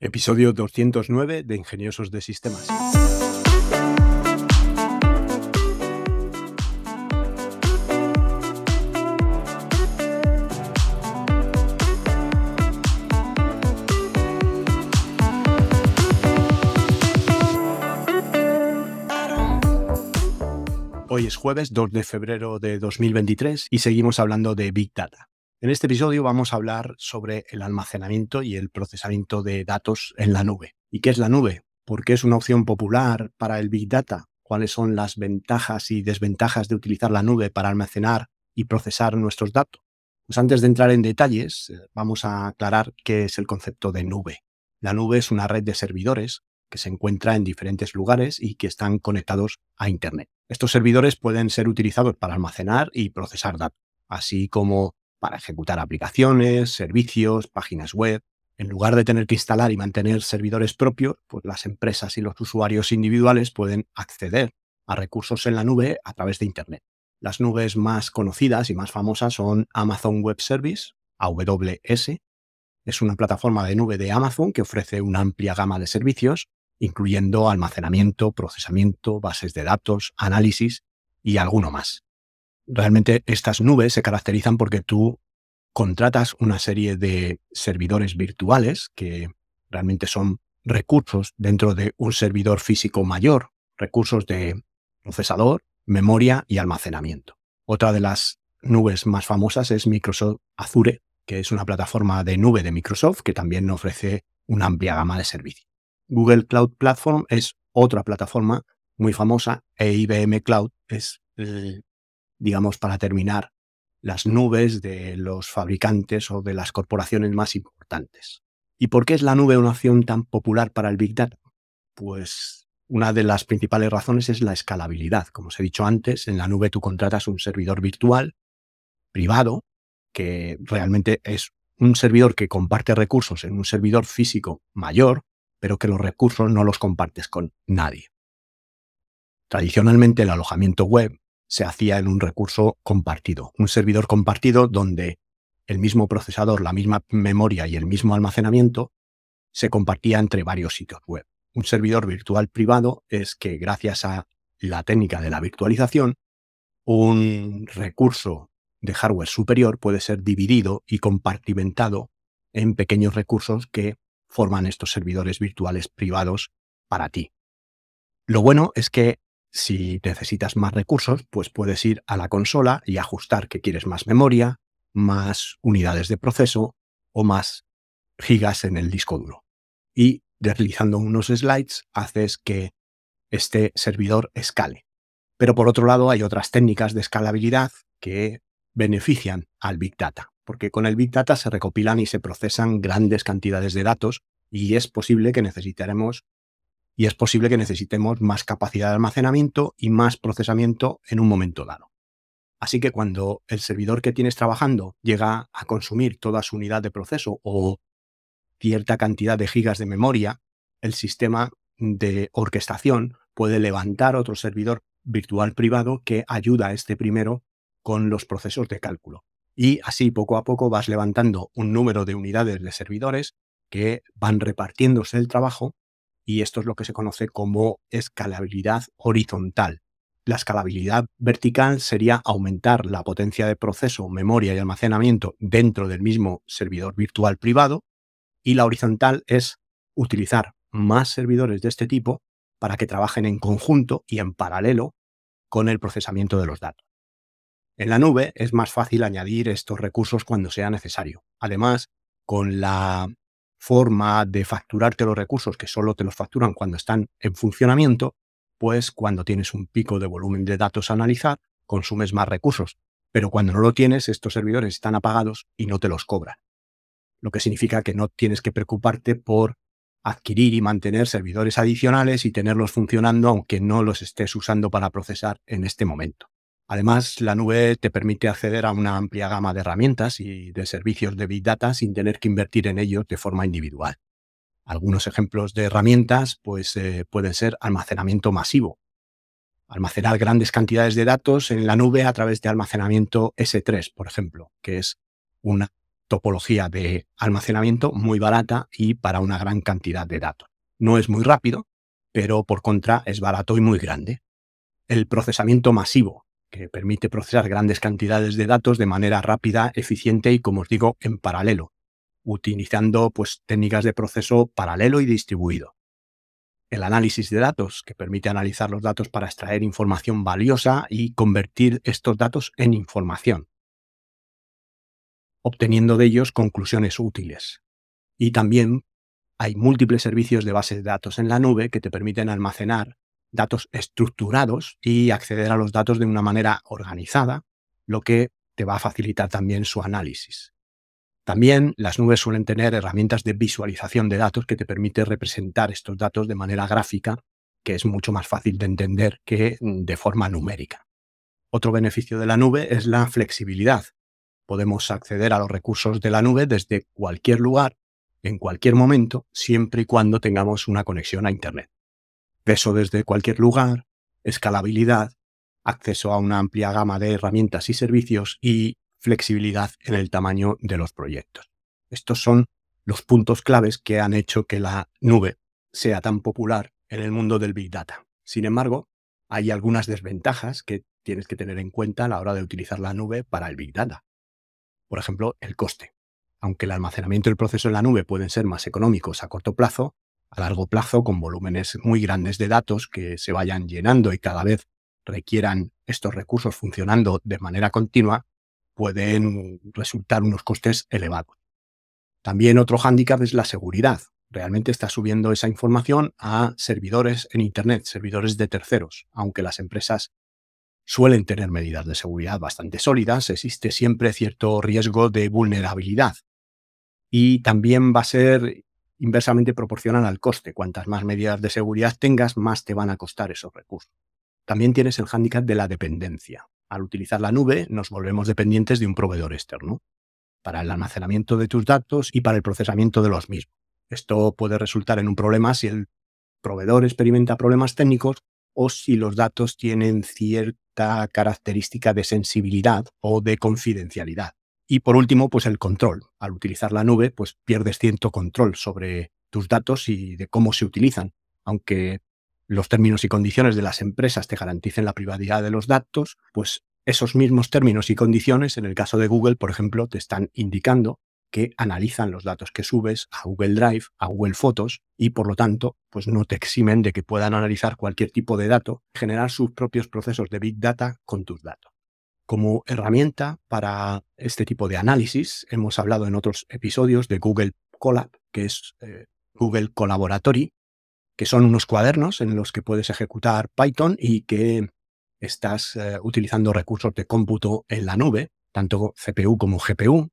Episodio 209 de Ingeniosos de Sistemas. Hoy es jueves 2 de febrero de 2023 y seguimos hablando de Big Data. En este episodio vamos a hablar sobre el almacenamiento y el procesamiento de datos en la nube. ¿Y qué es la nube? ¿Por qué es una opción popular para el Big Data? ¿Cuáles son las ventajas y desventajas de utilizar la nube para almacenar y procesar nuestros datos? Pues antes de entrar en detalles, eh, vamos a aclarar qué es el concepto de nube. La nube es una red de servidores que se encuentra en diferentes lugares y que están conectados a Internet. Estos servidores pueden ser utilizados para almacenar y procesar datos, así como para ejecutar aplicaciones, servicios, páginas web. En lugar de tener que instalar y mantener servidores propios, pues las empresas y los usuarios individuales pueden acceder a recursos en la nube a través de Internet. Las nubes más conocidas y más famosas son Amazon Web Service, AWS. Es una plataforma de nube de Amazon que ofrece una amplia gama de servicios, incluyendo almacenamiento, procesamiento, bases de datos, análisis y alguno más realmente estas nubes se caracterizan porque tú contratas una serie de servidores virtuales que realmente son recursos dentro de un servidor físico mayor, recursos de procesador, memoria y almacenamiento. Otra de las nubes más famosas es Microsoft Azure, que es una plataforma de nube de Microsoft que también ofrece una amplia gama de servicios. Google Cloud Platform es otra plataforma muy famosa e IBM Cloud es digamos, para terminar, las nubes de los fabricantes o de las corporaciones más importantes. ¿Y por qué es la nube una opción tan popular para el Big Data? Pues una de las principales razones es la escalabilidad. Como os he dicho antes, en la nube tú contratas un servidor virtual privado, que realmente es un servidor que comparte recursos en un servidor físico mayor, pero que los recursos no los compartes con nadie. Tradicionalmente el alojamiento web se hacía en un recurso compartido, un servidor compartido donde el mismo procesador, la misma memoria y el mismo almacenamiento se compartía entre varios sitios web. Un servidor virtual privado es que gracias a la técnica de la virtualización, un recurso de hardware superior puede ser dividido y compartimentado en pequeños recursos que forman estos servidores virtuales privados para ti. Lo bueno es que si necesitas más recursos, pues puedes ir a la consola y ajustar que quieres más memoria, más unidades de proceso o más gigas en el disco duro. Y deslizando unos slides haces que este servidor escale. Pero por otro lado hay otras técnicas de escalabilidad que benefician al Big Data, porque con el Big Data se recopilan y se procesan grandes cantidades de datos y es posible que necesitaremos y es posible que necesitemos más capacidad de almacenamiento y más procesamiento en un momento dado. Así que cuando el servidor que tienes trabajando llega a consumir toda su unidad de proceso o cierta cantidad de gigas de memoria, el sistema de orquestación puede levantar otro servidor virtual privado que ayuda a este primero con los procesos de cálculo. Y así poco a poco vas levantando un número de unidades de servidores que van repartiéndose el trabajo y esto es lo que se conoce como escalabilidad horizontal. La escalabilidad vertical sería aumentar la potencia de proceso, memoria y almacenamiento dentro del mismo servidor virtual privado y la horizontal es utilizar más servidores de este tipo para que trabajen en conjunto y en paralelo con el procesamiento de los datos. En la nube es más fácil añadir estos recursos cuando sea necesario. Además, con la forma de facturarte los recursos que solo te los facturan cuando están en funcionamiento, pues cuando tienes un pico de volumen de datos a analizar, consumes más recursos. Pero cuando no lo tienes, estos servidores están apagados y no te los cobran. Lo que significa que no tienes que preocuparte por adquirir y mantener servidores adicionales y tenerlos funcionando aunque no los estés usando para procesar en este momento. Además, la nube te permite acceder a una amplia gama de herramientas y de servicios de Big Data sin tener que invertir en ellos de forma individual. Algunos ejemplos de herramientas pues, eh, pueden ser almacenamiento masivo. Almacenar grandes cantidades de datos en la nube a través de almacenamiento S3, por ejemplo, que es una topología de almacenamiento muy barata y para una gran cantidad de datos. No es muy rápido, pero por contra es barato y muy grande. El procesamiento masivo, que permite procesar grandes cantidades de datos de manera rápida, eficiente y, como os digo, en paralelo, utilizando pues, técnicas de proceso paralelo y distribuido. El análisis de datos, que permite analizar los datos para extraer información valiosa y convertir estos datos en información, obteniendo de ellos conclusiones útiles. Y también hay múltiples servicios de bases de datos en la nube que te permiten almacenar datos estructurados y acceder a los datos de una manera organizada, lo que te va a facilitar también su análisis. También las nubes suelen tener herramientas de visualización de datos que te permite representar estos datos de manera gráfica, que es mucho más fácil de entender que de forma numérica. Otro beneficio de la nube es la flexibilidad. Podemos acceder a los recursos de la nube desde cualquier lugar, en cualquier momento, siempre y cuando tengamos una conexión a Internet peso desde cualquier lugar, escalabilidad, acceso a una amplia gama de herramientas y servicios y flexibilidad en el tamaño de los proyectos. Estos son los puntos claves que han hecho que la nube sea tan popular en el mundo del Big Data. Sin embargo, hay algunas desventajas que tienes que tener en cuenta a la hora de utilizar la nube para el Big Data. Por ejemplo, el coste. Aunque el almacenamiento y el proceso en la nube pueden ser más económicos a corto plazo, a largo plazo con volúmenes muy grandes de datos que se vayan llenando y cada vez requieran estos recursos funcionando de manera continua, pueden resultar unos costes elevados. También otro hándicap es la seguridad. Realmente está subiendo esa información a servidores en Internet, servidores de terceros. Aunque las empresas suelen tener medidas de seguridad bastante sólidas, existe siempre cierto riesgo de vulnerabilidad. Y también va a ser inversamente proporcionan al coste. Cuantas más medidas de seguridad tengas, más te van a costar esos recursos. También tienes el hándicap de la dependencia. Al utilizar la nube, nos volvemos dependientes de un proveedor externo para el almacenamiento de tus datos y para el procesamiento de los mismos. Esto puede resultar en un problema si el proveedor experimenta problemas técnicos o si los datos tienen cierta característica de sensibilidad o de confidencialidad. Y por último, pues el control. Al utilizar la nube, pues pierdes cierto control sobre tus datos y de cómo se utilizan. Aunque los términos y condiciones de las empresas te garanticen la privacidad de los datos, pues esos mismos términos y condiciones, en el caso de Google, por ejemplo, te están indicando que analizan los datos que subes a Google Drive, a Google Fotos, y por lo tanto, pues no te eximen de que puedan analizar cualquier tipo de dato, generar sus propios procesos de Big Data con tus datos. Como herramienta para este tipo de análisis, hemos hablado en otros episodios de Google Colab, que es eh, Google Collaboratory, que son unos cuadernos en los que puedes ejecutar Python y que estás eh, utilizando recursos de cómputo en la nube, tanto CPU como GPU,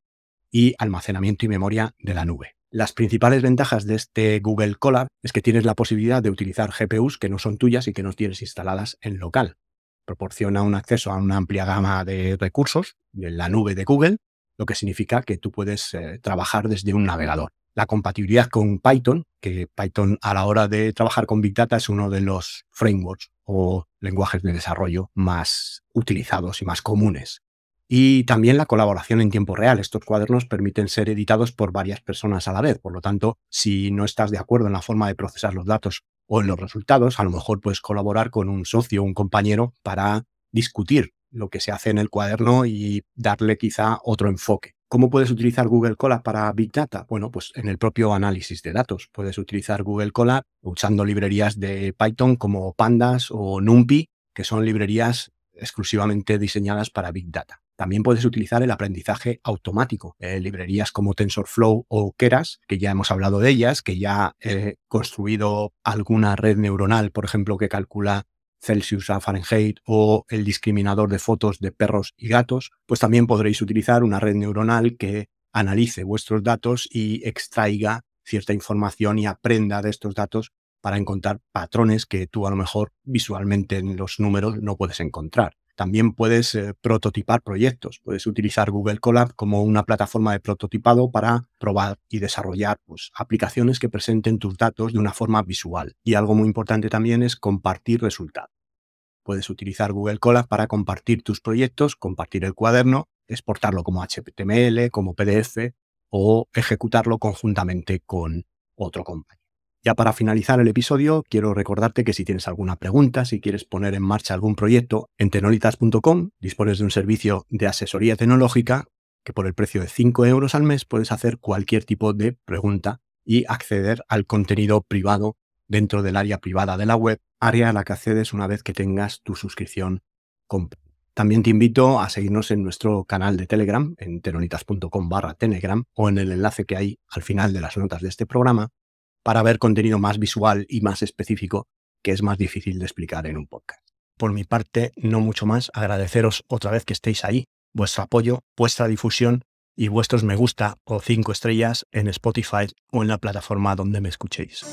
y almacenamiento y memoria de la nube. Las principales ventajas de este Google Colab es que tienes la posibilidad de utilizar GPUs que no son tuyas y que no tienes instaladas en local proporciona un acceso a una amplia gama de recursos en la nube de Google, lo que significa que tú puedes eh, trabajar desde un navegador. La compatibilidad con Python, que Python a la hora de trabajar con Big Data es uno de los frameworks o lenguajes de desarrollo más utilizados y más comunes. Y también la colaboración en tiempo real. Estos cuadernos permiten ser editados por varias personas a la vez. Por lo tanto, si no estás de acuerdo en la forma de procesar los datos o en los resultados, a lo mejor puedes colaborar con un socio o un compañero para discutir lo que se hace en el cuaderno y darle quizá otro enfoque. ¿Cómo puedes utilizar Google Colab para Big Data? Bueno, pues en el propio análisis de datos. Puedes utilizar Google Colab usando librerías de Python como Pandas o NumPy, que son librerías exclusivamente diseñadas para Big Data. También puedes utilizar el aprendizaje automático, eh, librerías como TensorFlow o Keras, que ya hemos hablado de ellas, que ya he construido alguna red neuronal, por ejemplo, que calcula Celsius a Fahrenheit o el discriminador de fotos de perros y gatos, pues también podréis utilizar una red neuronal que analice vuestros datos y extraiga cierta información y aprenda de estos datos para encontrar patrones que tú a lo mejor visualmente en los números no puedes encontrar. También puedes eh, prototipar proyectos. Puedes utilizar Google Colab como una plataforma de prototipado para probar y desarrollar pues, aplicaciones que presenten tus datos de una forma visual. Y algo muy importante también es compartir resultados. Puedes utilizar Google Colab para compartir tus proyectos, compartir el cuaderno, exportarlo como HTML, como PDF o ejecutarlo conjuntamente con otro compañero. Ya para finalizar el episodio, quiero recordarte que si tienes alguna pregunta, si quieres poner en marcha algún proyecto, en tenolitas.com dispones de un servicio de asesoría tecnológica que por el precio de 5 euros al mes puedes hacer cualquier tipo de pregunta y acceder al contenido privado dentro del área privada de la web, área a la que accedes una vez que tengas tu suscripción completa. También te invito a seguirnos en nuestro canal de Telegram, en tenolitas.com barra Telegram, o en el enlace que hay al final de las notas de este programa, para ver contenido más visual y más específico que es más difícil de explicar en un podcast. Por mi parte, no mucho más, agradeceros otra vez que estéis ahí, vuestro apoyo, vuestra difusión y vuestros me gusta o cinco estrellas en Spotify o en la plataforma donde me escuchéis.